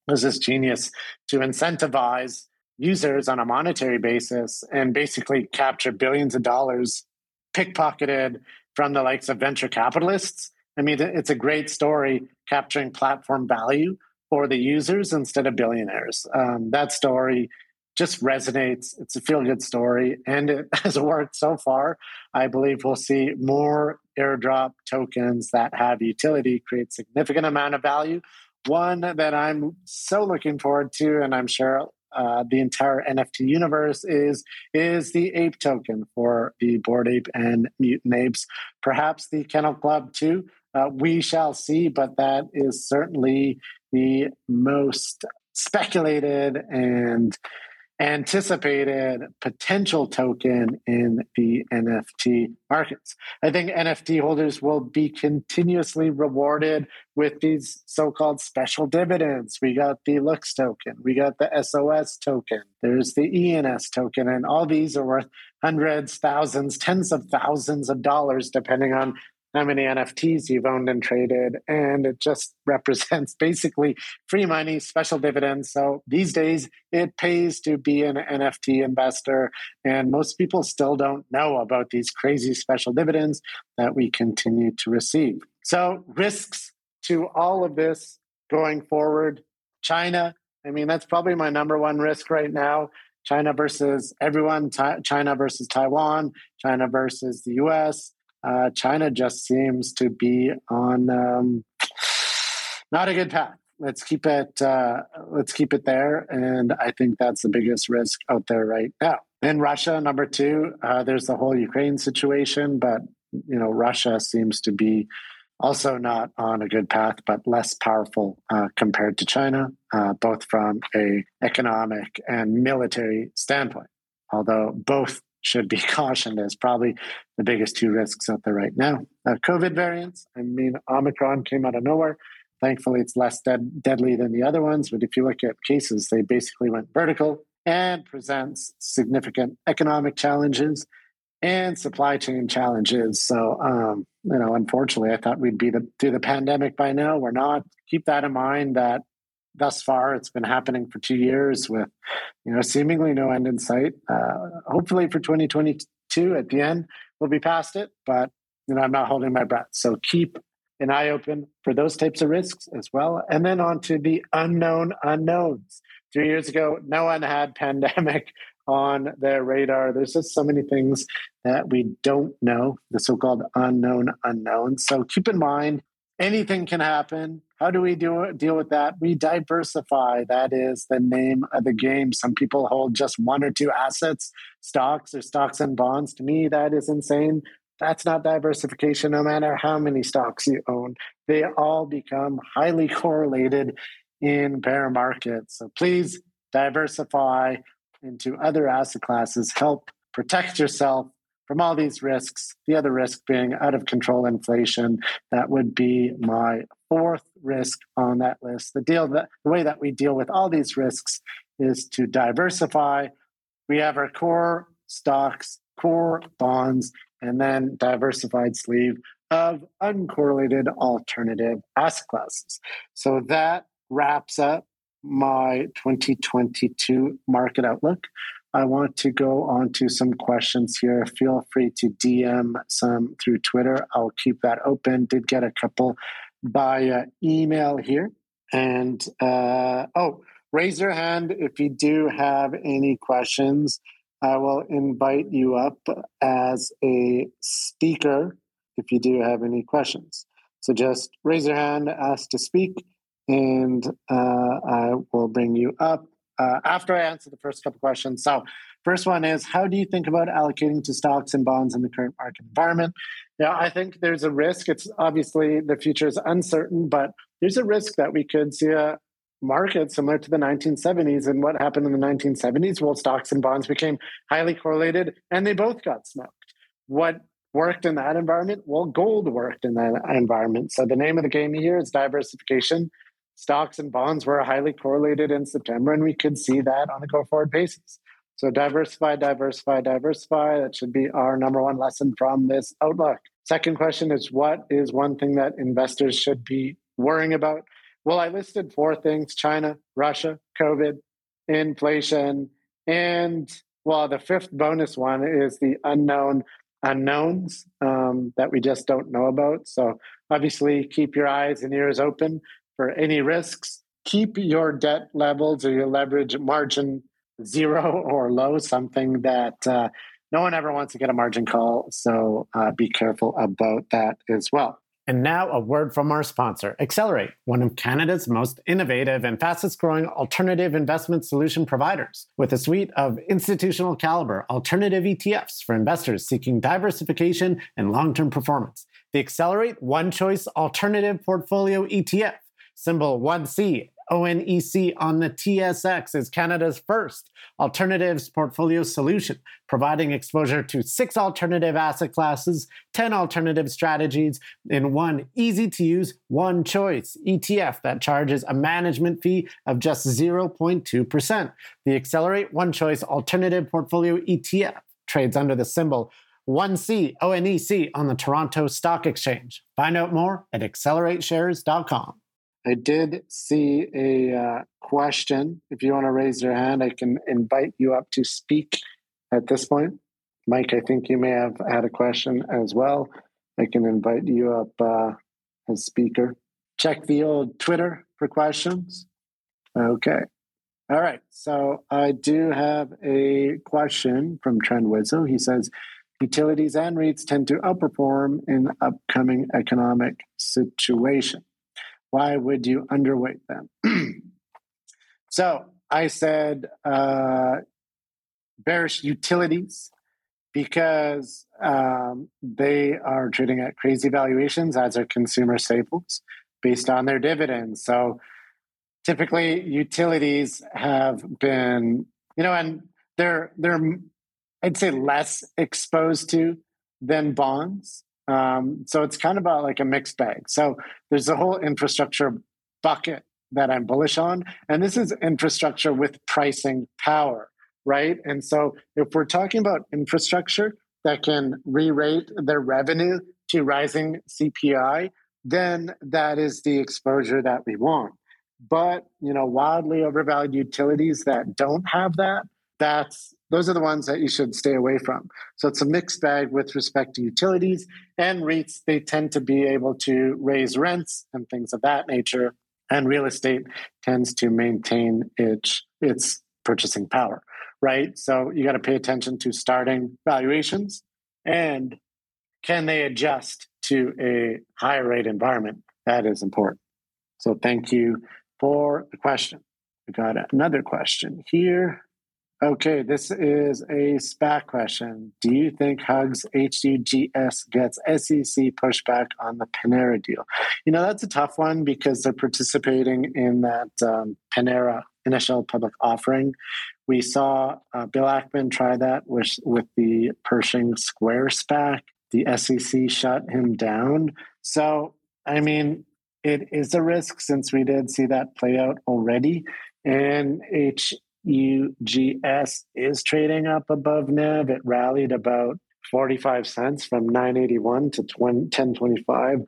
this genius to incentivize users on a monetary basis and basically capture billions of dollars pickpocketed from the likes of venture capitalists I mean, it's a great story capturing platform value for the users instead of billionaires. Um, that story just resonates. It's a feel good story, and it has worked so far. I believe we'll see more airdrop tokens that have utility create significant amount of value. One that I'm so looking forward to, and I'm sure uh, the entire NFT universe is is the ape token for the Bored Ape and Mutant Apes. Perhaps the Kennel Club too. Uh, we shall see, but that is certainly the most speculated and anticipated potential token in the NFT markets. I think NFT holders will be continuously rewarded with these so called special dividends. We got the Lux token, we got the SOS token, there's the ENS token, and all these are worth hundreds, thousands, tens of thousands of dollars, depending on how many NFTs you've owned and traded. And it just represents basically free money, special dividends. So these days, it pays to be an NFT investor. And most people still don't know about these crazy special dividends that we continue to receive. So, risks to all of this going forward China, I mean, that's probably my number one risk right now. China versus everyone, China versus Taiwan, China versus the US uh, China just seems to be on um, not a good path. Let's keep it. Uh, let's keep it there, and I think that's the biggest risk out there right now. In Russia, number two, uh, there's the whole Ukraine situation, but you know Russia seems to be also not on a good path, but less powerful uh, compared to China, uh, both from a economic and military standpoint. Although both should be cautioned as probably the biggest two risks out there right now. Uh, COVID variants, I mean, Omicron came out of nowhere. Thankfully, it's less dead, deadly than the other ones. But if you look at cases, they basically went vertical and presents significant economic challenges and supply chain challenges. So, um, you know, unfortunately, I thought we'd be the, through the pandemic by now. We're not. Keep that in mind that thus far. It's been happening for two years with you know seemingly no end in sight. Uh, hopefully for 2022 at the end we'll be past it but you know i'm not holding my breath. So keep an eye open for those types of risks as well. And then on to the unknown unknowns. Three years ago no one had pandemic on their radar. There's just so many things that we don't know the so-called unknown unknowns. So keep in mind anything can happen. How do we do deal with that? We diversify. That is the name of the game. Some people hold just one or two assets, stocks or stocks and bonds. To me, that is insane. That's not diversification, no matter how many stocks you own. They all become highly correlated in bear markets. So please diversify into other asset classes. Help protect yourself from all these risks. The other risk being out of control inflation. That would be my fourth risk on that list. The deal that the way that we deal with all these risks is to diversify. We have our core stocks, core bonds, and then diversified sleeve of uncorrelated alternative asset classes. So that wraps up my 2022 market outlook. I want to go on to some questions here. Feel free to DM some through Twitter. I'll keep that open. Did get a couple by email here. And uh, oh, raise your hand if you do have any questions. I will invite you up as a speaker if you do have any questions. So just raise your hand, ask to speak, and uh, I will bring you up uh, after I answer the first couple questions. So, first one is How do you think about allocating to stocks and bonds in the current market environment? Yeah, I think there's a risk. It's obviously the future is uncertain, but there's a risk that we could see a market similar to the 1970s. And what happened in the 1970s? Well, stocks and bonds became highly correlated and they both got smoked. What worked in that environment? Well, gold worked in that environment. So the name of the game here is diversification. Stocks and bonds were highly correlated in September, and we could see that on a go forward basis. So diversify, diversify, diversify. That should be our number one lesson from this outlook. Second question is what is one thing that investors should be worrying about? Well, I listed four things China, Russia, COVID, inflation, and well, the fifth bonus one is the unknown unknowns um, that we just don't know about. So, obviously, keep your eyes and ears open for any risks. Keep your debt levels or your leverage margin zero or low, something that uh, no one ever wants to get a margin call. So, uh, be careful about that as well. And now a word from our sponsor, Accelerate, one of Canada's most innovative and fastest growing alternative investment solution providers, with a suite of institutional caliber alternative ETFs for investors seeking diversification and long term performance. The Accelerate One Choice Alternative Portfolio ETF, symbol 1C, ONEC on the TSX is Canada's first alternatives portfolio solution, providing exposure to six alternative asset classes, 10 alternative strategies in one easy to use, one choice ETF that charges a management fee of just 0.2%. The Accelerate One Choice Alternative Portfolio ETF trades under the symbol 1C ONEC on the Toronto Stock Exchange. Find out more at accelerateshares.com. I did see a uh, question. If you want to raise your hand, I can invite you up to speak at this point. Mike, I think you may have had a question as well. I can invite you up uh, as speaker. Check the old Twitter for questions. Okay. All right. So I do have a question from Trent Wizzo. He says, utilities and REITs tend to outperform in upcoming economic situation. Why would you underweight them? so I said uh, bearish utilities because um, they are trading at crazy valuations as are consumer staples based on their dividends. So typically utilities have been, you know, and they're they're I'd say less exposed to than bonds. Um, so it's kind of a, like a mixed bag. So there's a whole infrastructure bucket that I'm bullish on. And this is infrastructure with pricing power, right? And so if we're talking about infrastructure that can re rate their revenue to rising CPI, then that is the exposure that we want. But, you know, wildly overvalued utilities that don't have that, that's those are the ones that you should stay away from. So it's a mixed bag with respect to utilities and REITs. They tend to be able to raise rents and things of that nature, and real estate tends to maintain its its purchasing power, right? So you got to pay attention to starting valuations and can they adjust to a higher rate environment? That is important. So thank you for the question. We got another question here. Okay, this is a SPAC question. Do you think Hugs HUGS gets SEC pushback on the Panera deal? You know, that's a tough one because they're participating in that um, Panera initial public offering. We saw uh, Bill Ackman try that with, with the Pershing Square SPAC. The SEC shut him down. So, I mean, it is a risk since we did see that play out already. And HUGS is trading up above NAV. It rallied about 45 cents from 981 to 20, 1025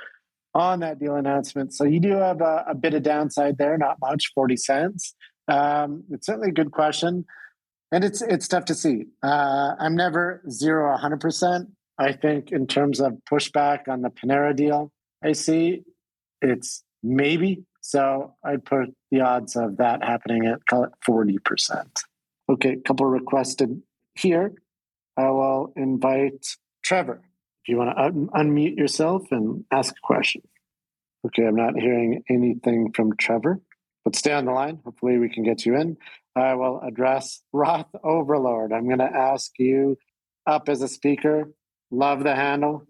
on that deal announcement. So you do have a, a bit of downside there, not much, 40 cents. Um, it's certainly a good question. And it's it's tough to see. Uh, I'm never zero 100%. I think in terms of pushback on the Panera deal, I see it's maybe. So I'd put the odds of that happening at call it 40%. Okay, a couple requested here. I will invite Trevor. If you want to un- unmute yourself and ask a question. Okay, I'm not hearing anything from Trevor, but stay on the line. Hopefully, we can get you in. I will address Roth Overlord. I'm going to ask you up as a speaker. Love the handle.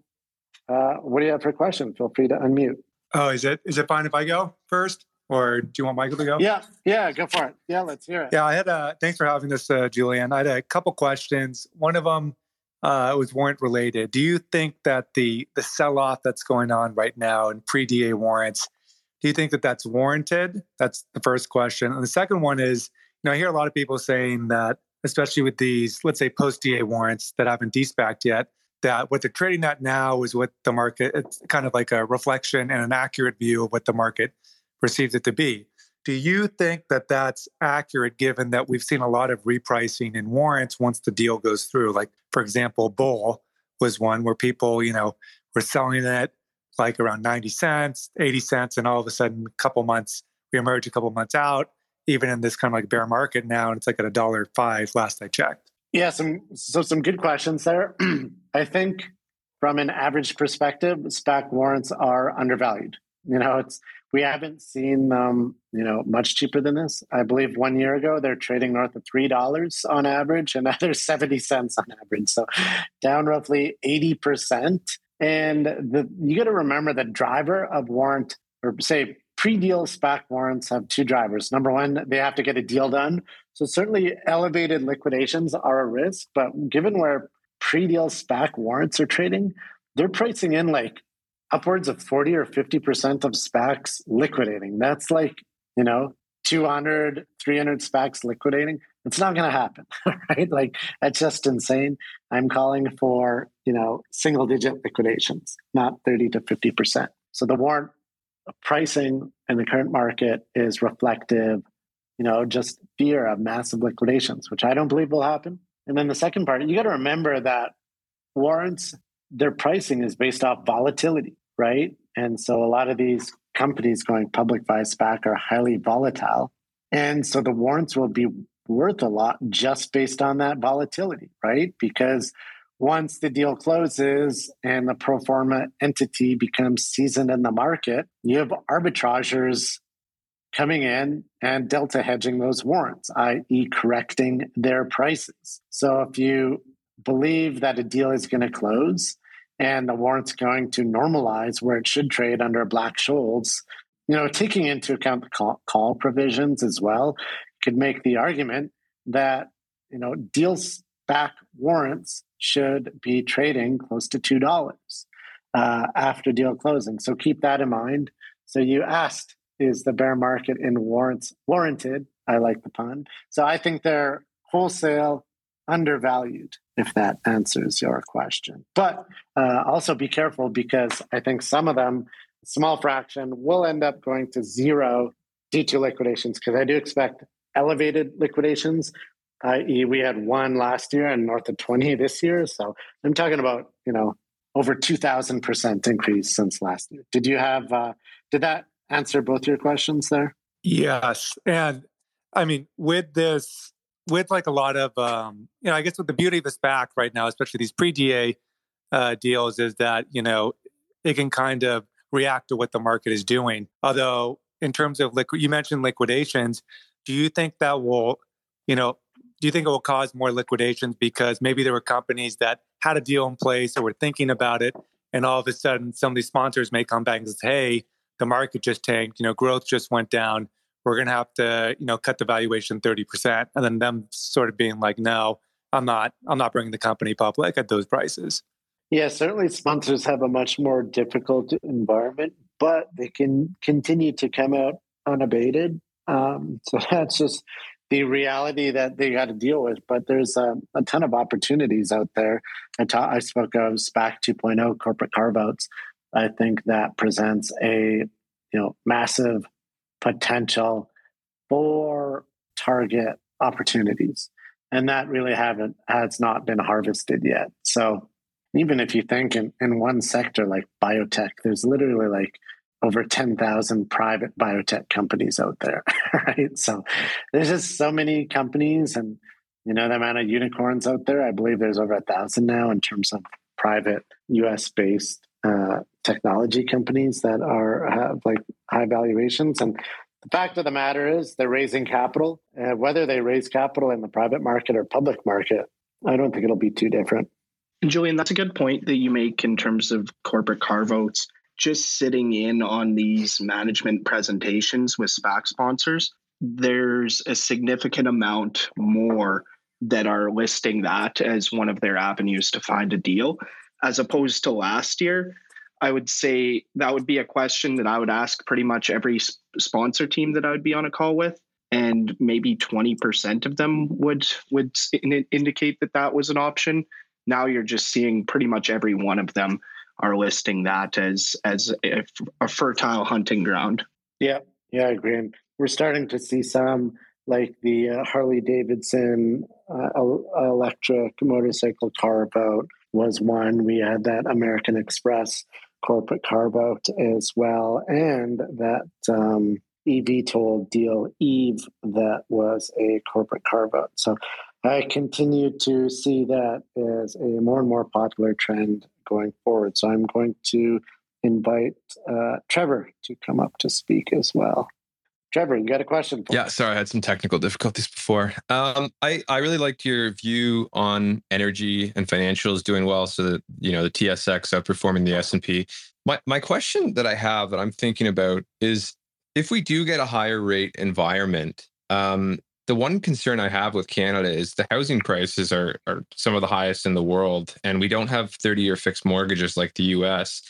Uh, what do you have for a question? Feel free to unmute. Oh, is it is it fine if I go first, or do you want Michael to go? Yeah, yeah, go for it. Yeah, let's hear it. Yeah, I had a thanks for having this, uh, Julian. I had a couple questions. One of them uh, was warrant related. Do you think that the the sell off that's going on right now in pre DA warrants, do you think that that's warranted? That's the first question. And the second one is, you know, I hear a lot of people saying that, especially with these, let's say, post DA warrants that haven't despacked yet, that what they're trading at now is what the market, it's kind of like a reflection and an accurate view of what the market perceives it to be. Do you think that that's accurate given that we've seen a lot of repricing in warrants once the deal goes through? Like, for example, Bull was one where people, you know, were selling it like around 90 cents, 80 cents, and all of a sudden, a couple months, we emerge a couple months out, even in this kind of like bear market now, and it's like at a dollar five last I checked. Yeah, some so some good questions there. I think from an average perspective, SPAC warrants are undervalued. You know, it's we haven't seen them, you know, much cheaper than this. I believe one year ago they're trading north of three dollars on average, and now they're seventy cents on average. So down roughly eighty percent. And the you got to remember the driver of warrant or say pre-deal SPAC warrants have two drivers. Number one, they have to get a deal done. So certainly elevated liquidations are a risk, but given where pre-deal SPAC warrants are trading, they're pricing in like upwards of 40 or 50% of SPACs liquidating. That's like, you know, 200, 300 SPACs liquidating. It's not going to happen, right? Like, that's just insane. I'm calling for, you know, single digit liquidations, not 30 to 50%. So the warrant pricing in the current market is reflective, you know, just fear of massive liquidations, which I don't believe will happen. And then the second part, you got to remember that warrants, their pricing is based off volatility, right? And so a lot of these companies going public via SPAC are highly volatile. And so the warrants will be worth a lot just based on that volatility, right? Because once the deal closes and the pro forma entity becomes seasoned in the market, you have arbitrageurs coming in and delta hedging those warrants, i.e., correcting their prices. So if you believe that a deal is going to close and the warrant's going to normalize where it should trade under Black Scholes, you know, taking into account the call, call provisions as well, could make the argument that, you know, deals back warrants should be trading close to $2 uh, after deal closing. So keep that in mind. So you asked, is the bear market in warrants warranted? I like the pun. So I think they're wholesale undervalued, if that answers your question. But uh, also be careful because I think some of them, small fraction, will end up going to zero due to liquidations because I do expect elevated liquidations i.e., we had one last year and north of 20 this year. So I'm talking about, you know, over 2000% increase since last year. Did you have, uh, did that answer both your questions there? Yes. And I mean, with this, with like a lot of, um, you know, I guess with the beauty of this back right now, especially these pre DA uh, deals, is that, you know, it can kind of react to what the market is doing. Although, in terms of liquid, you mentioned liquidations. Do you think that will, you know, do you think it will cause more liquidations because maybe there were companies that had a deal in place or were thinking about it, and all of a sudden some of these sponsors may come back and say, "Hey, the market just tanked. You know, growth just went down. we're going to have to, you know, cut the valuation 30%. And then them sort of being like, no, I'm not, I'm not bringing the company public at those prices. Yeah, certainly sponsors have a much more difficult environment, but they can continue to come out unabated. Um, so that's just the reality that they got to deal with. But there's a, a ton of opportunities out there. I, ta- I spoke of SPAC 2.0 corporate carve outs. I think that presents a you know massive potential for target opportunities. And that really haven't has not been harvested yet. So even if you think in, in one sector like biotech there's literally like over 10,000 private biotech companies out there right? So there's just so many companies and you know the amount of unicorns out there i believe there's over a thousand now in terms of private us based uh, technology companies that are have like high valuations. And the fact of the matter is they're raising capital. Uh, whether they raise capital in the private market or public market i don't think it'll be too different. Julian that's a good point that you make in terms of corporate carve outs just sitting in on these management presentations with SPAC sponsors, there's a significant amount more that are listing that as one of their avenues to find a deal, as opposed to last year. I would say that would be a question that I would ask pretty much every sponsor team that I would be on a call with, and maybe twenty percent of them would would indicate that that was an option. Now you're just seeing pretty much every one of them are listing that as as a, a fertile hunting ground. Yeah, yeah, I agree. And we're starting to see some like the uh, Harley Davidson uh, electric motorcycle carve out was one. We had that American Express corporate carve out as well, and that um, eVTOL deal Eve that was a corporate carve out. So I continue to see that as a more and more popular trend going forward. So I'm going to invite uh, Trevor to come up to speak as well. Trevor, you got a question? yeah, sorry, I had some technical difficulties before. Um, I I really liked your view on energy and financials doing well. So that you know the TSX outperforming the S and P. My my question that I have that I'm thinking about is if we do get a higher rate environment, um, the one concern I have with Canada is the housing prices are, are some of the highest in the world, and we don't have 30 year fixed mortgages like the US.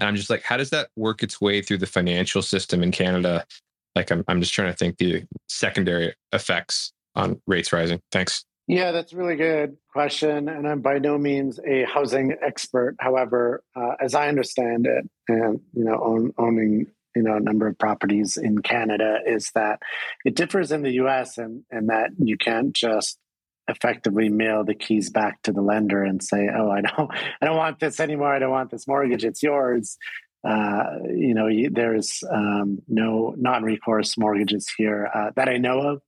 And I'm just like, how does that work its way through the financial system in Canada? Like, I'm, I'm just trying to think the secondary effects on rates rising. Thanks. Yeah, that's a really good question. And I'm by no means a housing expert. However, uh, as I understand it, and, you know, own, owning you know a number of properties in Canada is that it differs in the US and and that you can't just effectively mail the keys back to the lender and say oh I don't I don't want this anymore I don't want this mortgage it's yours uh, you know there's um, no non-recourse mortgages here uh, that I know of.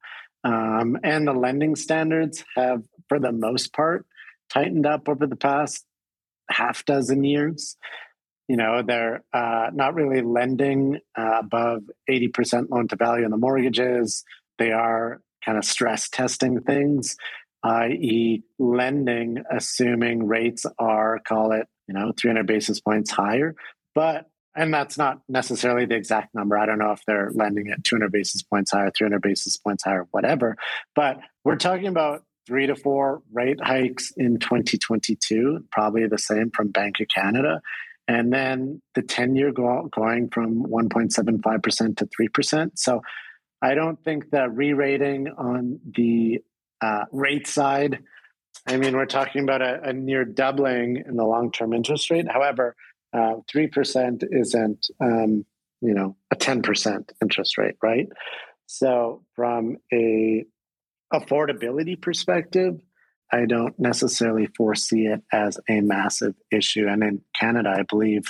Um, and the lending standards have for the most part tightened up over the past half dozen years. You know they're uh, not really lending uh, above 80% loan to value on the mortgages. They are kind of stress testing things i.e lending assuming rates are call it you know 300 basis points higher but and that's not necessarily the exact number i don't know if they're lending at 200 basis points higher 300 basis points higher whatever but we're talking about three to four rate hikes in 2022 probably the same from bank of canada and then the 10 year go, going from 1.75% to 3%. So I don't think that re rating on the uh, rate side, I mean, we're talking about a, a near doubling in the long term interest rate. However, uh, 3% isn't, um, you know, a 10% interest rate, right? So from a affordability perspective, I don't necessarily foresee it as a massive issue. And in Canada, I believe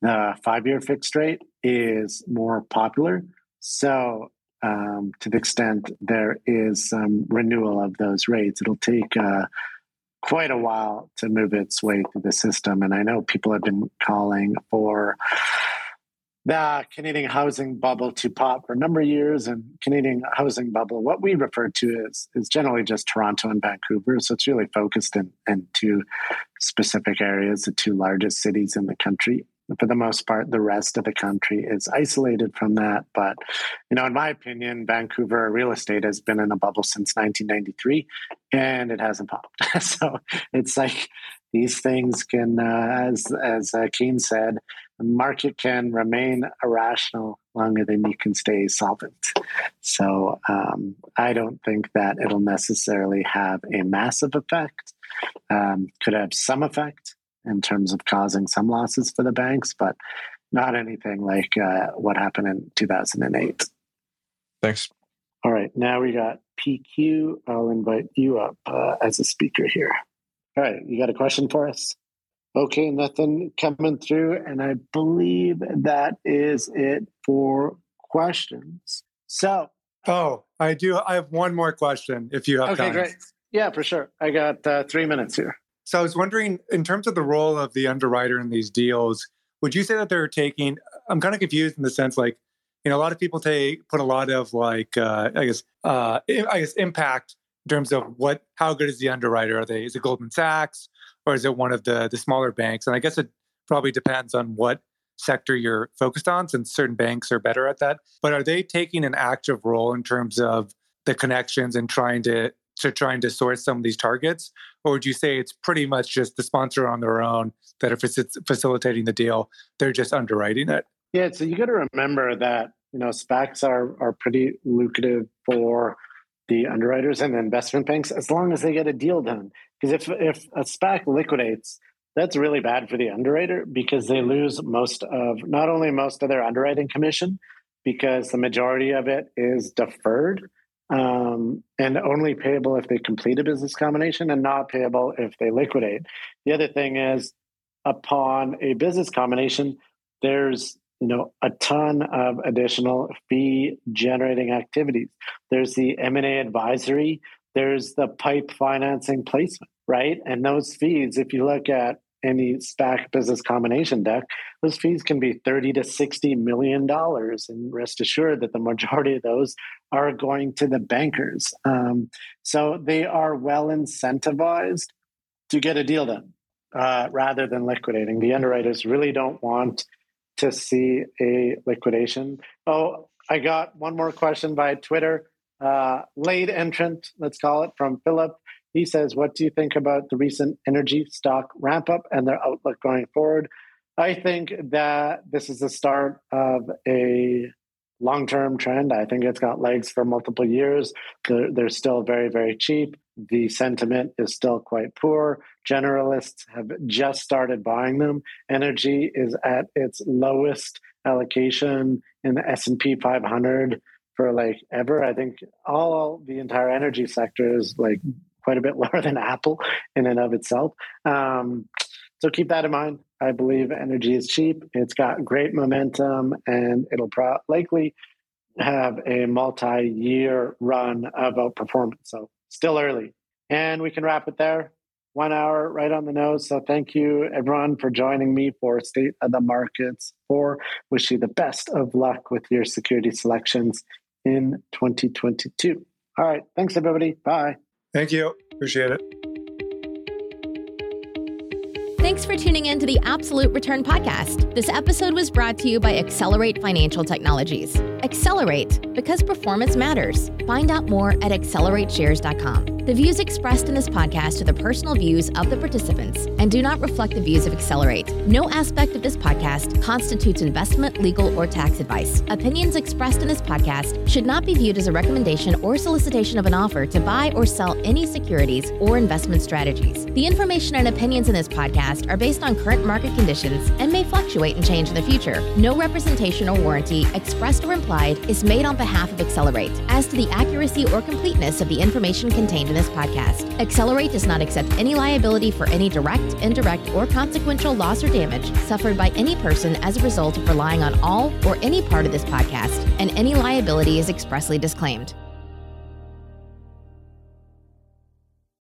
the five year fixed rate is more popular. So, um, to the extent there is some renewal of those rates, it'll take uh, quite a while to move its way through the system. And I know people have been calling for the Canadian housing bubble to pop for a number of years. And Canadian housing bubble, what we refer to is, is generally just Toronto and Vancouver. So it's really focused in, in two specific areas, the two largest cities in the country. For the most part, the rest of the country is isolated from that. But, you know, in my opinion, Vancouver real estate has been in a bubble since 1993 and it hasn't popped. so it's like these things can, uh, as, as uh, Keen said, the market can remain irrational longer than you can stay solvent. So um, I don't think that it'll necessarily have a massive effect. Um, could have some effect in terms of causing some losses for the banks, but not anything like uh, what happened in 2008. Thanks. All right, now we got PQ. I'll invite you up uh, as a speaker here. All right, you got a question for us? Okay, nothing coming through. And I believe that is it for questions. So. Oh, I do. I have one more question if you have okay, time. great. Yeah, for sure. I got uh, three minutes here. So I was wondering, in terms of the role of the underwriter in these deals, would you say that they're taking? I'm kind of confused in the sense, like, you know, a lot of people take put a lot of like, uh, I guess, uh, I guess, impact in terms of what, how good is the underwriter? Are they? Is it Goldman Sachs? or is it one of the the smaller banks? And I guess it probably depends on what sector you're focused on, since certain banks are better at that. But are they taking an active role in terms of the connections and trying to to trying to source some of these targets, or would you say it's pretty much just the sponsor on their own that if it's facilitating the deal, they're just underwriting it? Yeah, so you got to remember that you know SPACs are are pretty lucrative for the underwriters and the investment banks as long as they get a deal done. Because if if a SPAC liquidates, that's really bad for the underwriter because they lose most of not only most of their underwriting commission because the majority of it is deferred um, and only payable if they complete a business combination and not payable if they liquidate. The other thing is upon a business combination, there's you know a ton of additional fee generating activities. There's the m&a advisory. There's the pipe financing placement right? And those fees if you look at any SPAC business combination deck, those fees can be 30 to 60 million dollars. And rest assured that the majority of those are going to the bankers. Um, so they are well incentivized to get a deal done uh, rather than liquidating. The underwriters really don't want to see a liquidation. Oh, I got one more question by Twitter. Uh, late entrant, let's call it, from Philip. He says, What do you think about the recent energy stock ramp up and their outlook going forward? I think that this is the start of a long term trend. I think it's got legs for multiple years. They're, they're still very, very cheap. The sentiment is still quite poor. Generalists have just started buying them. Energy is at its lowest allocation in the S&P 500 for like ever. I think all the entire energy sector is like quite a bit lower than Apple in and of itself. Um, so keep that in mind. I believe energy is cheap. It's got great momentum, and it'll pro- likely have a multi-year run of outperformance. So still early, and we can wrap it there. One hour right on the nose. So thank you, everyone, for joining me for State of the Markets. For wish you the best of luck with your security selections in 2022. All right. Thanks, everybody. Bye. Thank you. Appreciate it. Thanks for tuning in to the Absolute Return Podcast. This episode was brought to you by Accelerate Financial Technologies. Accelerate because performance matters. Find out more at accelerateshares.com. The views expressed in this podcast are the personal views of the participants and do not reflect the views of Accelerate. No aspect of this podcast constitutes investment, legal, or tax advice. Opinions expressed in this podcast should not be viewed as a recommendation or solicitation of an offer to buy or sell any securities or investment strategies. The information and opinions in this podcast are based on current market conditions and may fluctuate and change in the future. No representation or warranty, expressed or implied, is made on behalf of Accelerate as to the accuracy or completeness of the information contained in this podcast. Accelerate does not accept any liability for any direct, indirect, or consequential loss or damage suffered by any person as a result of relying on all or any part of this podcast, and any liability is expressly disclaimed.